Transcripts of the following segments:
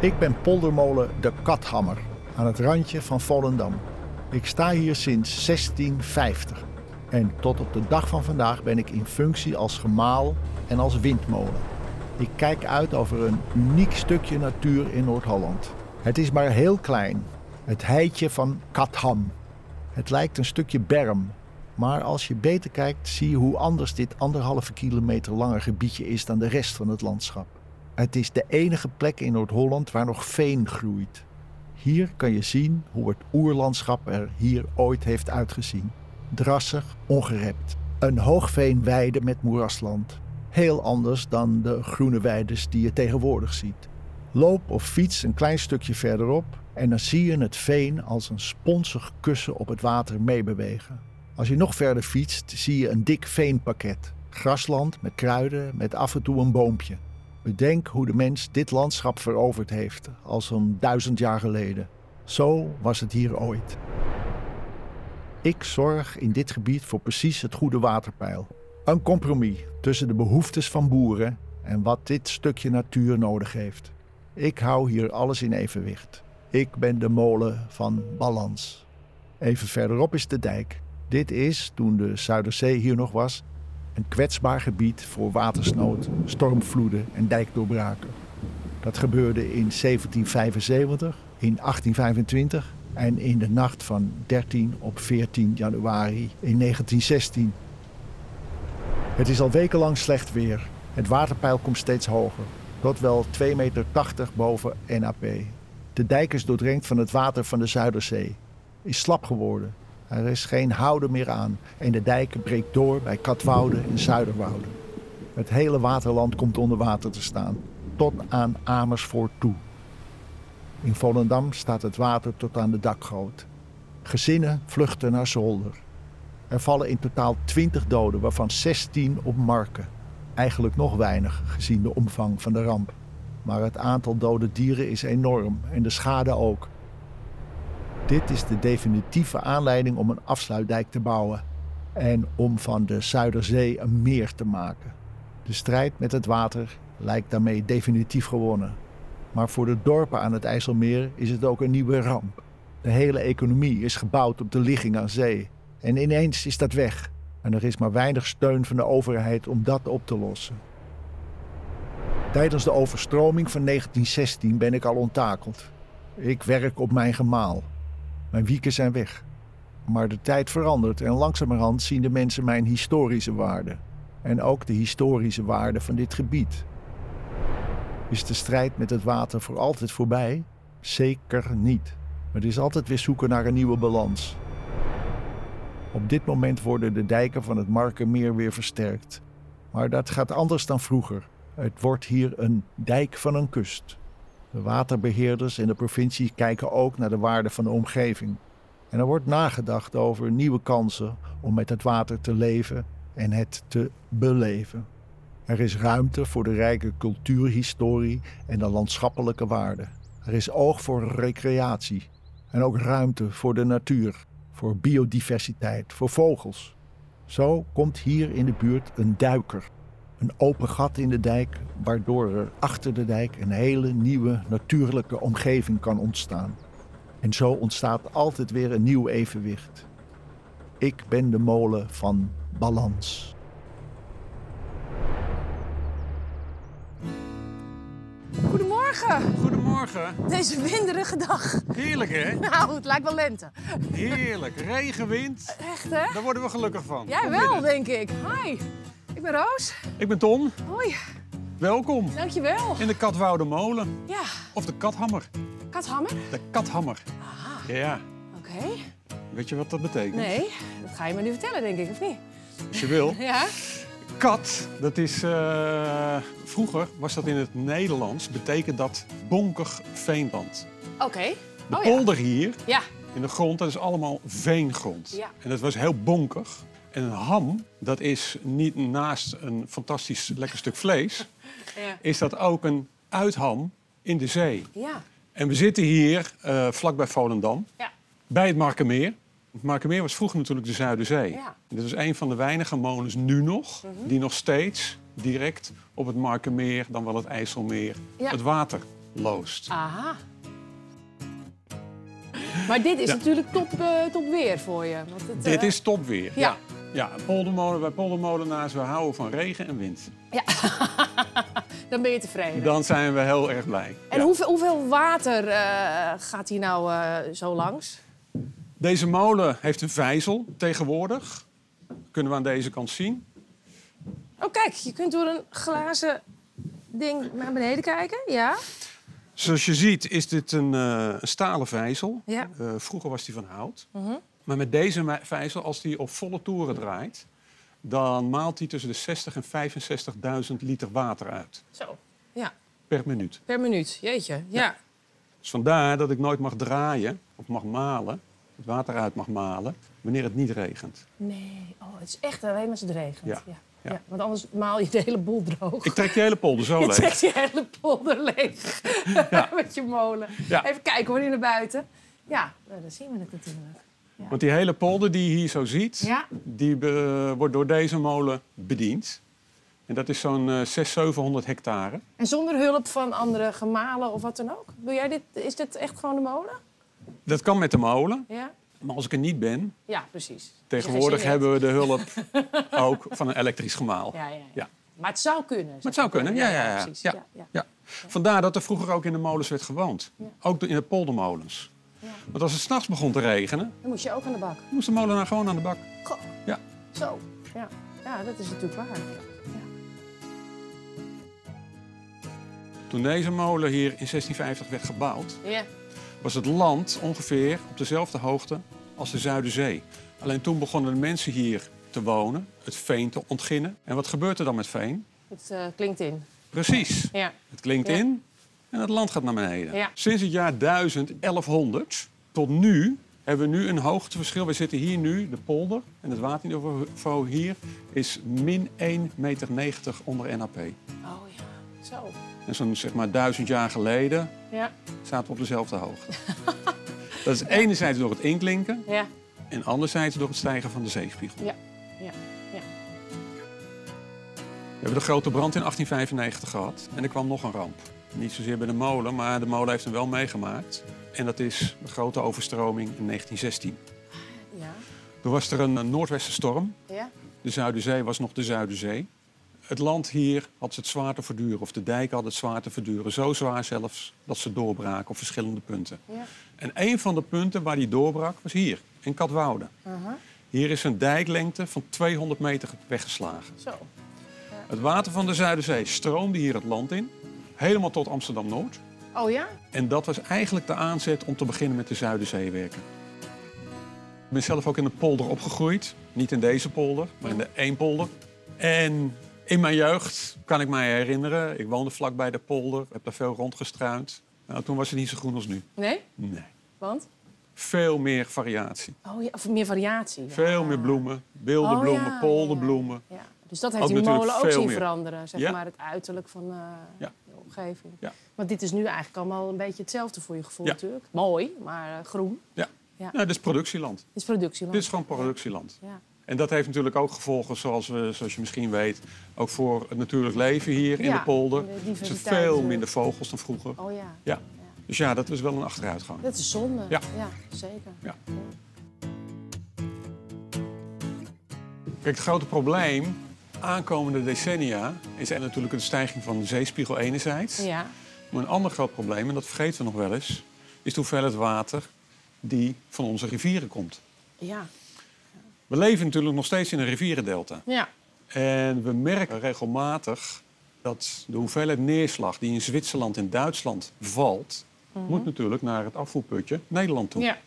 Ik ben poldermolen de Kathammer aan het randje van Volendam. Ik sta hier sinds 1650 en tot op de dag van vandaag ben ik in functie als gemaal en als windmolen. Ik kijk uit over een uniek stukje natuur in Noord-Holland. Het is maar heel klein, het heitje van Katham. Het lijkt een stukje berm, maar als je beter kijkt zie je hoe anders dit anderhalve kilometer lange gebiedje is dan de rest van het landschap. Het is de enige plek in Noord-Holland waar nog veen groeit. Hier kan je zien hoe het oerlandschap er hier ooit heeft uitgezien. Drassig, ongerept. Een hoogveenweide met moerasland. Heel anders dan de groene weides die je tegenwoordig ziet. Loop of fiets een klein stukje verderop en dan zie je het veen als een sponsig kussen op het water meebewegen. Als je nog verder fietst, zie je een dik veenpakket. Grasland met kruiden, met af en toe een boompje. Bedenk hoe de mens dit landschap veroverd heeft, al zo'n duizend jaar geleden. Zo was het hier ooit. Ik zorg in dit gebied voor precies het goede waterpeil. Een compromis tussen de behoeftes van boeren en wat dit stukje natuur nodig heeft. Ik hou hier alles in evenwicht. Ik ben de molen van balans. Even verderop is de dijk. Dit is, toen de Zuiderzee hier nog was, een kwetsbaar gebied voor watersnood, stormvloeden en dijkdoorbraken. Dat gebeurde in 1775, in 1825 en in de nacht van 13 op 14 januari in 1916. Het is al wekenlang slecht weer. Het waterpeil komt steeds hoger, tot wel 2,80 meter boven NAP. De dijk is doordrenkt van het water van de Zuiderzee. Is slap geworden. Er is geen houden meer aan en de dijk breekt door bij Katwoude en Zuiderwoude. Het hele waterland komt onder water te staan, tot aan Amersfoort toe. In Volendam staat het water tot aan de dakgoot. Gezinnen vluchten naar zolder. Er vallen in totaal 20 doden, waarvan 16 op Marken. Eigenlijk nog weinig gezien de omvang van de ramp. Maar het aantal dode dieren is enorm en de schade ook. Dit is de definitieve aanleiding om een afsluitdijk te bouwen en om van de Zuiderzee een meer te maken. De strijd met het water lijkt daarmee definitief gewonnen. Maar voor de dorpen aan het IJsselmeer is het ook een nieuwe ramp. De hele economie is gebouwd op de ligging aan zee. En ineens is dat weg. En er is maar weinig steun van de overheid om dat op te lossen. Tijdens de overstroming van 1916 ben ik al onttakeld. Ik werk op mijn gemaal. Mijn wieken zijn weg. Maar de tijd verandert en langzamerhand zien de mensen mijn historische waarde. En ook de historische waarde van dit gebied. Is de strijd met het water voor altijd voorbij? Zeker niet. Het is altijd weer zoeken naar een nieuwe balans. Op dit moment worden de dijken van het Markenmeer weer versterkt. Maar dat gaat anders dan vroeger. Het wordt hier een dijk van een kust. De waterbeheerders in de provincie kijken ook naar de waarde van de omgeving. En er wordt nagedacht over nieuwe kansen om met het water te leven en het te beleven. Er is ruimte voor de rijke cultuurhistorie en de landschappelijke waarde. Er is oog voor recreatie en ook ruimte voor de natuur, voor biodiversiteit, voor vogels. Zo komt hier in de buurt een duiker een open gat in de dijk, waardoor er achter de dijk een hele nieuwe natuurlijke omgeving kan ontstaan. En zo ontstaat altijd weer een nieuw evenwicht. Ik ben de molen van balans. Goedemorgen. Goedemorgen. Deze winderige dag. Heerlijk hè? Nou, het lijkt wel lente. Heerlijk. Regen, wind. Echt hè? Daar worden we gelukkig van. Jij Kom wel, binnen. denk ik. Hi. Ik ben Roos. Ik ben Ton. Hoi. Welkom Dankjewel. in de Katwoude Molen. Ja, Of de Kathammer. kathammer. De Kathammer. Aha, Ja. oké. Weet je wat dat betekent? Nee, dat ga je me nu vertellen, denk ik, of niet? Als je wil. Ja? Kat, dat is... eh, vroeger was dat in het Nederlands. Betekent dat bonkig veenland. Oké. De Oh ja. polder hier Ja. in de grond, dat is allemaal veengrond. Ja. En dat was heel bonkig. En een ham, dat is niet naast een fantastisch lekker stuk vlees... Ja. is dat ook een uitham in de zee. Ja. En we zitten hier eh vlakbij Volendam, Ja. bij het Markermeer. Het Markermeer was vroeger natuurlijk de Zuiderzee. Ja. Dit is een van de weinige molens nu nog... die nog steeds direct op het Markermeer, dan wel het IJsselmeer... Het water loost. Aha. Maar dit is Ja. natuurlijk top, eh, top weer voor je. Want het, Dit eh, is topweer. Ja. Ja, poldermolen, wij poldermolenaars, we houden van regen en wind. Dan ben je tevreden. Dan zijn we heel erg blij. En Ja. hoeveel, hoeveel water eh, gaat hier nou eh, zo langs? Deze molen heeft een vijzel tegenwoordig. Kunnen we aan deze kant zien. Oh, kijk, je kunt door een glazen ding naar beneden kijken. Ja. Zoals je ziet is dit een, eh, stalen vijzel. Ja. Vroeger was die van hout. Mhm. Maar met deze vijzel, als die op volle toeren draait... dan maalt hij tussen de 60 en 65.000 liter water uit. Zo. Ja, Per minuut. per minuut. Jeetje. Ja. Dus vandaar dat ik nooit mag draaien of mag malen, het water uit mag malen, wanneer het niet regent. Nee. Oh, het is echt alleen als het regent. Ja. Ja. Ja. Ja, Want anders maal je de hele boel droog. Ik trek die hele polder zo Je leeg. trekt je hele polder leeg Ja. met je molen. Ja. Even kijken hoor, hier naar buiten. Ja, nou, dan zien we het natuurlijk. Want die hele polder die je hier zo ziet, die be- wordt door deze molen bediend. En dat is zo'n eh 600, 700 hectare. En zonder hulp van andere gemalen of wat dan ook? Doe jij dit, is dit echt gewoon de molen? Dat kan met de molen, Ja? maar als ik er niet ben, Ja, precies. tegenwoordig hebben we de hulp ook van een elektrisch gemaal. Ja, ja, ja. Ja. Maar het zou kunnen. Maar het zou kunnen, ja, ja, ja. precies. Ja. Ja, ja. Ja. Vandaar dat er vroeger ook in de molens werd gewoond. Ook in de poldermolens. Want als het s'nachts begon te regenen, Dan moest je ook aan de bak. moest de molenaar gewoon aan de bak. Goh, Ja. zo. Ja. ja, dat is natuurlijk waar. Toen deze molen hier in 1650 werd gebouwd, Ja. was het land ongeveer op dezelfde hoogte als de Zuiderzee. Alleen toen begonnen de mensen hier te wonen, het veen te ontginnen. En wat gebeurt er dan met veen? Het eh, klinkt in. Precies, Ja. het klinkt Ja. in en het land gaat naar beneden. Ja. Sinds het jaar 1000, 1100 tot nu hebben we nu een hoogteverschil. We zitten hier nu, de polder en het waterniveau hier is min 1,90 meter onder NAP. Oh ja, zo. En zo'n zeg maar duizend jaar geleden Ja, zaten we op dezelfde hoogte. Dat is enerzijds door het inklinken ja, en anderzijds door het stijgen van de zeespiegel. ja, ja. ja. We hebben de grote brand in 1895 gehad en er kwam nog een ramp. Niet zozeer bij de molen, maar de molen heeft hem wel meegemaakt. En dat is de grote overstroming in 1916. ja. Toen was er een, een noordwestenstorm. ja. De Zuiderzee was nog de Zuiderzee. Het land hier had het zwaar te verduren, of de dijken hadden het zwaar te verduren. Zo zwaar zelfs dat ze doorbraken op verschillende punten. ja. En een van de punten waar die doorbrak was hier, in Katwoude. Hier is een dijklengte van 200 meter weggeslagen. Zo. Het water van de Zuiderzee stroomde hier het land in, helemaal tot Amsterdam-Noord. Oh ja? En dat was eigenlijk de aanzet om te beginnen met de Zuiderzeewerken. Ik ben zelf ook in een polder opgegroeid. Niet in deze polder, maar in de Eempolder. En in mijn jeugd kan ik mij herinneren, ik woonde vlakbij de polder, heb daar veel rondgestruind. Nou, toen was het niet zo groen als nu. Nee? Nee. Want? Veel meer variatie. Oh ja, of meer variatie. ja. Veel meer bloemen, wilde Oh, bloemen, ja, polderbloemen. Ja. Dus dat heeft Ook die molen ook zien meer. veranderen, zeg maar, het uiterlijk van eh, Ja. Omgeving. Ja. Want dit is nu eigenlijk allemaal een beetje hetzelfde voor je gevoel Ja. natuurlijk. Mooi, maar eh, groen. Ja. Ja. Nou, dit is productieland. Dit is productieland. Dit is gewoon productieland. Ja. En dat heeft natuurlijk ook gevolgen, zoals, we, zoals je misschien weet, ook voor het natuurlijk leven hier in de polder. de Er zijn veel natuurlijk. minder vogels dan vroeger. Oh ja. Ja. Dus ja, dat is wel een achteruitgang. Dat is zonde. Ja. zeker. Ja. Kijk, het grote probleem aankomende decennia is er natuurlijk de stijging van de zeespiegel enerzijds. Ja. Maar een ander groot probleem, en dat vergeten we nog wel eens, is de hoeveelheid water die van onze rivieren komt. Ja. We leven natuurlijk nog steeds in een rivierendelta. Ja. En we merken regelmatig dat de hoeveelheid neerslag die in Zwitserland en Duitsland valt, moet natuurlijk naar het afvoerputje Nederland toe. Ja.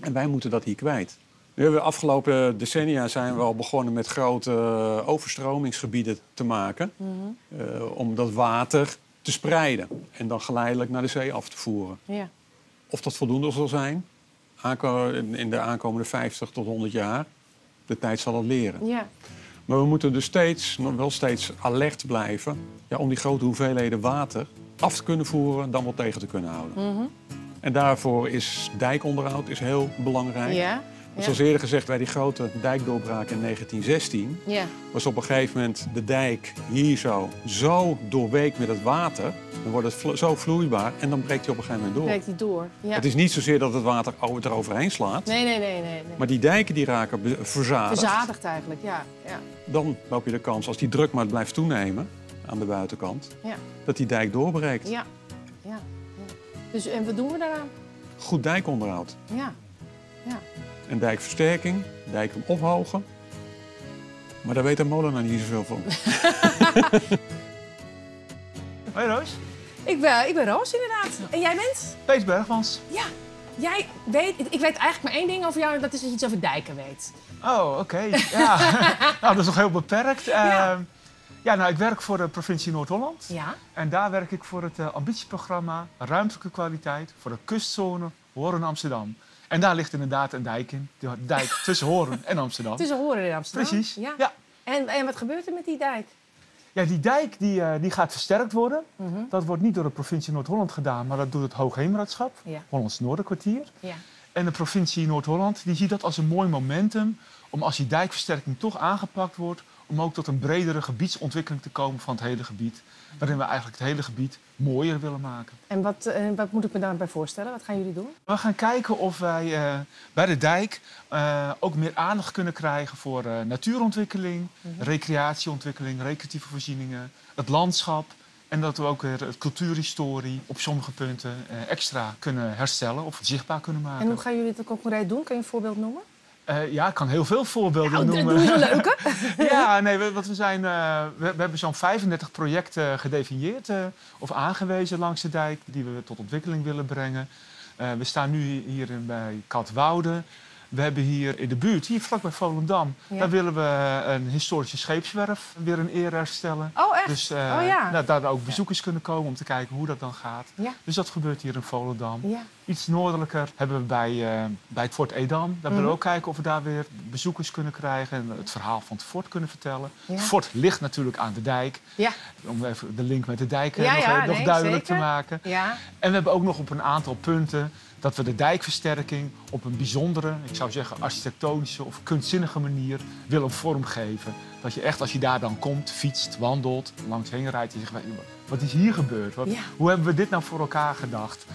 En wij moeten dat hier kwijt. Nu hebben we de afgelopen decennia zijn we al begonnen met grote eh, overstromingsgebieden te maken. eh, om dat water te spreiden en dan geleidelijk naar de zee af te voeren. Ja. Of dat voldoende zal zijn, in de aankomende 50 tot 100 jaar, de tijd zal het leren. Ja. Maar we moeten dus steeds, nog wel steeds alert blijven ja, om die grote hoeveelheden water af te kunnen voeren, dan wel tegen te kunnen houden. Mhm. En daarvoor is dijkonderhoud is heel belangrijk. Ja. Ja. Zoals eerder gezegd, bij die grote dijkdoorbraak in 1916... Ja. was op een gegeven moment de dijk hier zo, zo doorweekt met het water. Dan wordt het vlo- zo vloeibaar en dan breekt hij op een gegeven moment door. Breekt hij door. Ja. Het is niet zozeer dat het water het eroverheen slaat. Nee, nee, nee, nee. nee. Maar die dijken die raken verzadigd. Verzadigd eigenlijk, ja. ja. Dan loop je de kans, als die druk maar blijft toenemen aan de buitenkant... Ja. dat die dijk doorbreekt. Ja. ja. ja. Dus, en wat doen we daaraan? Goed dijkonderhoud. Ja. Ja. En dijkversterking, dijken ophogen. Maar daar weet de molenaar niet zoveel van. Hoi Roos, Ik ben, ik ben Roos inderdaad. En jij bent? Pees Bergmans. Ja. Jij weet, ik weet eigenlijk maar één ding over jou, en dat is dat je iets over dijken weet. Oh, oké. Ja. nou, dat is nog heel beperkt. Ja. Ehm, ja, nou, ik werk voor de provincie Noord-Holland. Ja. En daar werk ik voor het eh, ambitieprogramma Ruimtelijke Kwaliteit voor de kustzone Horen-Amsterdam. En daar ligt inderdaad een dijk in. De dijk tussen Horen en Amsterdam. Tussen Horen in Amsterdam. Precies. Ja. Ja. En, en wat gebeurt er met die dijk? Ja, die dijk die, eh, die gaat versterkt worden. Mhm. Dat wordt niet door de provincie Noord-Holland gedaan, maar dat doet het Hoogheemraadschap, Ja. Hollands Noorderkwartier. Ja. En de provincie Noord-Holland die ziet dat als een mooi momentum om als die dijkversterking toch aangepakt wordt, om ook tot een bredere gebiedsontwikkeling te komen van het hele gebied. Waarin we eigenlijk het hele gebied mooier willen maken. En wat, eh, wat moet ik me daarbij voorstellen? Wat gaan jullie doen? We gaan kijken of wij eh, bij de dijk eh, ook meer aandacht kunnen krijgen voor natuurontwikkeling, recreatieontwikkeling, recreatieve voorzieningen, het landschap. En dat we ook weer het cultuurhistorie op sommige punten extra kunnen herstellen of zichtbaar kunnen maken. En hoe gaan jullie het concreet doen? Kan je een voorbeeld noemen? Eh, ja, ik kan heel veel voorbeelden Nou, noemen. doe een leuke. ja, nee, we, wat we, zijn, eh, we, we hebben zo'n 35 projecten gedefinieerd eh, of aangewezen langs de dijk die we tot ontwikkeling willen brengen. We staan nu hier in, bij Katwoude. We hebben hier in de buurt, hier vlakbij Volendam, Ja. daar willen we een historische scheepswerf weer een eer herstellen. Oh, echt? Dus eh, oh ja. nou, daar ook bezoekers kunnen komen om te kijken hoe dat dan gaat. Ja. Dus dat gebeurt hier in Volendam. Ja. Iets noordelijker hebben we bij, eh, bij het Fort Edam. Daar willen we Mhm. ook kijken of we daar weer bezoekers kunnen krijgen en het verhaal van het fort kunnen vertellen. Het fort ligt natuurlijk aan de dijk. Ja. Om even de link met de dijk eh, nog, eh, nog nee, duidelijk zeker. te maken. Ja. En we hebben ook nog op een aantal punten dat we de dijkversterking op een bijzondere, ik zou zeggen architectonische of kunstzinnige manier willen vormgeven. Dat je echt als je daar dan komt, fietst, wandelt, langs heen rijdt en je zegt, wat is hier gebeurd? Wat, Ja. Hoe hebben we dit nou voor elkaar gedacht?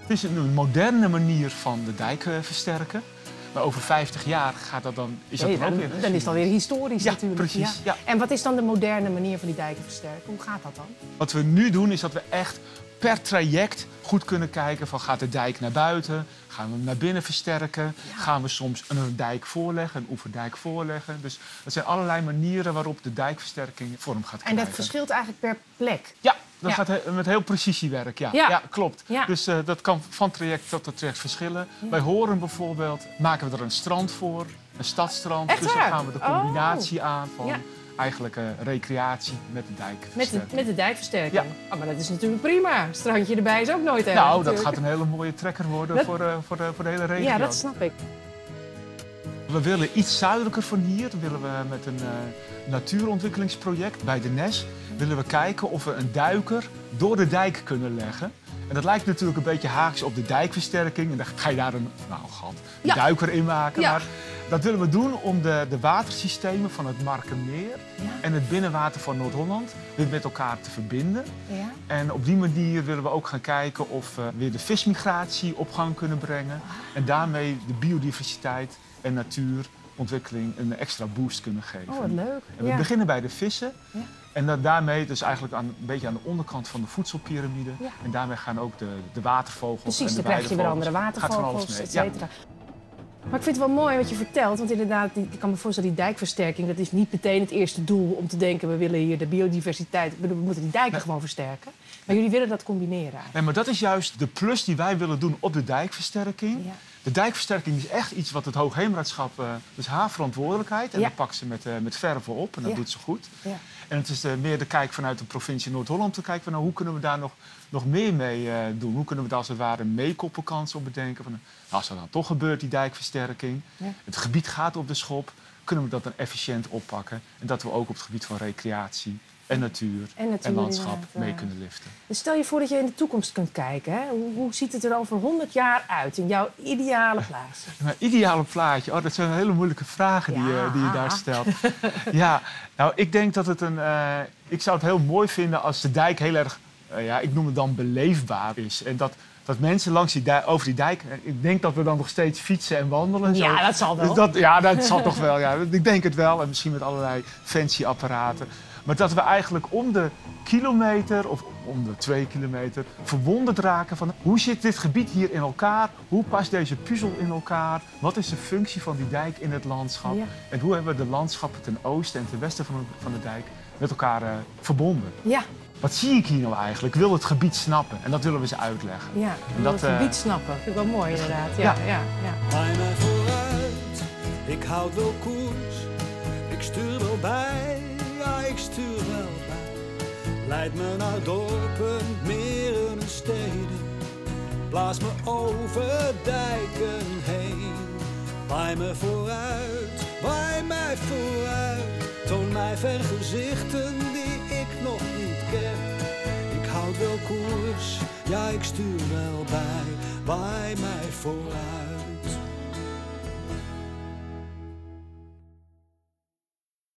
Het is een moderne manier van de dijk eh, versterken. Maar over 50 jaar gaat dat dan, is dat Nee, dan ook dan, weer... dan is het alweer historisch Ja, natuurlijk. precies, ja. En wat is dan de moderne manier van die dijken versterken? Hoe gaat dat dan? Wat we nu doen is dat we echt per traject goed kunnen kijken van gaat de dijk naar buiten, gaan we hem naar binnen versterken, gaan we soms een dijk voorleggen, een oeverdijk voorleggen. Dus dat zijn allerlei manieren waarop de dijkversterking vorm gaat En krijgen. dat verschilt eigenlijk per plek. Ja, dat Ja. gaat he- met heel precisiewerk. Ja, Ja. ja. klopt. Ja. Dus eh, dat kan van traject tot traject verschillen. Bij Horen bijvoorbeeld maken we er een strand voor, een stadstrand. Echt dus dan gaan we de Oh. combinatie aan van. Eigenlijk eh, recreatie met de dijk. Met de, met de dijkversterking. Ja. Oh, maar dat is natuurlijk prima. Strandje erbij is ook nooit erg. Nou, dat natuurlijk. gaat een hele mooie trekker worden Dat- voor, eh, voor, de, voor de hele regio. Ja, dat snap ik. We willen iets zuidelijker van hier. Willen we met een eh, natuurontwikkelingsproject bij de NES... willen we kijken of we een duiker door de dijk kunnen leggen. En dat lijkt natuurlijk een beetje haaks op de dijkversterking. En dan ga je daar een, nou, een Ja. duiker in maken. Ja. Maar dat willen we doen om de, de watersystemen van het Markenmeer... Ja. en het binnenwater van Noord-Holland weer met elkaar te verbinden. Ja. En op die manier willen we ook gaan kijken of we weer de vismigratie op gang kunnen brengen. En daarmee de biodiversiteit en natuurontwikkeling een extra boost kunnen geven. Oh, wat leuk. En we ja. beginnen bij de vissen. Ja. En dat daarmee dus eigenlijk aan, een beetje aan de onderkant van de voedselpiramide. Ja. En daarmee gaan ook de, de watervogels Precies, en de dan krijg je weer andere watervogels, mee. et cetera. Maar ik vind het wel mooi wat je vertelt. Want inderdaad, ik kan me voorstellen, die dijkversterking... dat is niet meteen het eerste doel om te denken... we willen hier de biodiversiteit... we moeten die dijken Nee. gewoon versterken. Maar jullie willen dat combineren eigenlijk. Nee, maar dat is juist de plus die wij willen doen op de dijkversterking. Ja. De dijkversterking is echt iets wat het Hoogheemraadschap... eh dus haar verantwoordelijkheid. En Ja. dat pakt ze met, eh, met verve op en dat Ja. doet ze goed. Ja. En het is eh, meer de kijk vanuit de provincie Noord-Holland. Te kijken van nou, hoe kunnen we daar nog, nog meer mee doen? Hoe kunnen we daar als het ware een meekoppelkans op bedenken? Van, nou, als er dan toch gebeurt, die dijkversterking. Het gebied gaat op de schop. Kunnen we dat dan efficiënt oppakken? En dat we ook op het gebied van recreatie en natuur En natuur en landschap mee eh. kunnen liften. Dus stel je voor dat je in de toekomst kunt kijken. Hè? Hoe, hoe ziet het er over 100 jaar uit in jouw ideale plaats? Mijn ideale plaatje, oh, dat zijn hele moeilijke vragen die, je- Ja. die je daar stelt. ja, nou, ik denk dat het een. eh, ik zou het heel mooi vinden als de dijk heel erg, eh, ja, ik noem het dan beleefbaar is. En dat, dat mensen langs die dijk, over die dijk, eh, ik denk dat we dan nog steeds fietsen en wandelen. en zo. Ja, dat zal wel. Dus dat, ja, dat zal toch wel. Ja. Ik denk het wel. En misschien met allerlei fancy apparaten. Maar dat we eigenlijk om de kilometer of om de twee kilometer verwonderd raken van hoe zit dit gebied hier in elkaar? Hoe past deze puzzel in elkaar? Wat is de functie van die dijk in het landschap? Ja. En hoe hebben we de landschappen ten oosten en ten westen van de, van de dijk met elkaar eh, verbonden? Ja, Wat zie ik hier nou eigenlijk? Ik wil het gebied snappen en dat willen we ze uitleggen. ja. En dat het eh, gebied snappen. Vind ik wel mooi inderdaad. Ja, Ja. ja. Ja, Bij mij vooruit, ik houd wel koers. Ik stuur wel bij, ja ik stuur wel bij. Leid me naar dorpen, meren en steden. Blaas me over dijken heen. Bij me vooruit, bij mij vooruit. Toon mij vergezichten die ik nog Ik houd wel koers, ja ik stuur wel bij. Bij mij vooruit.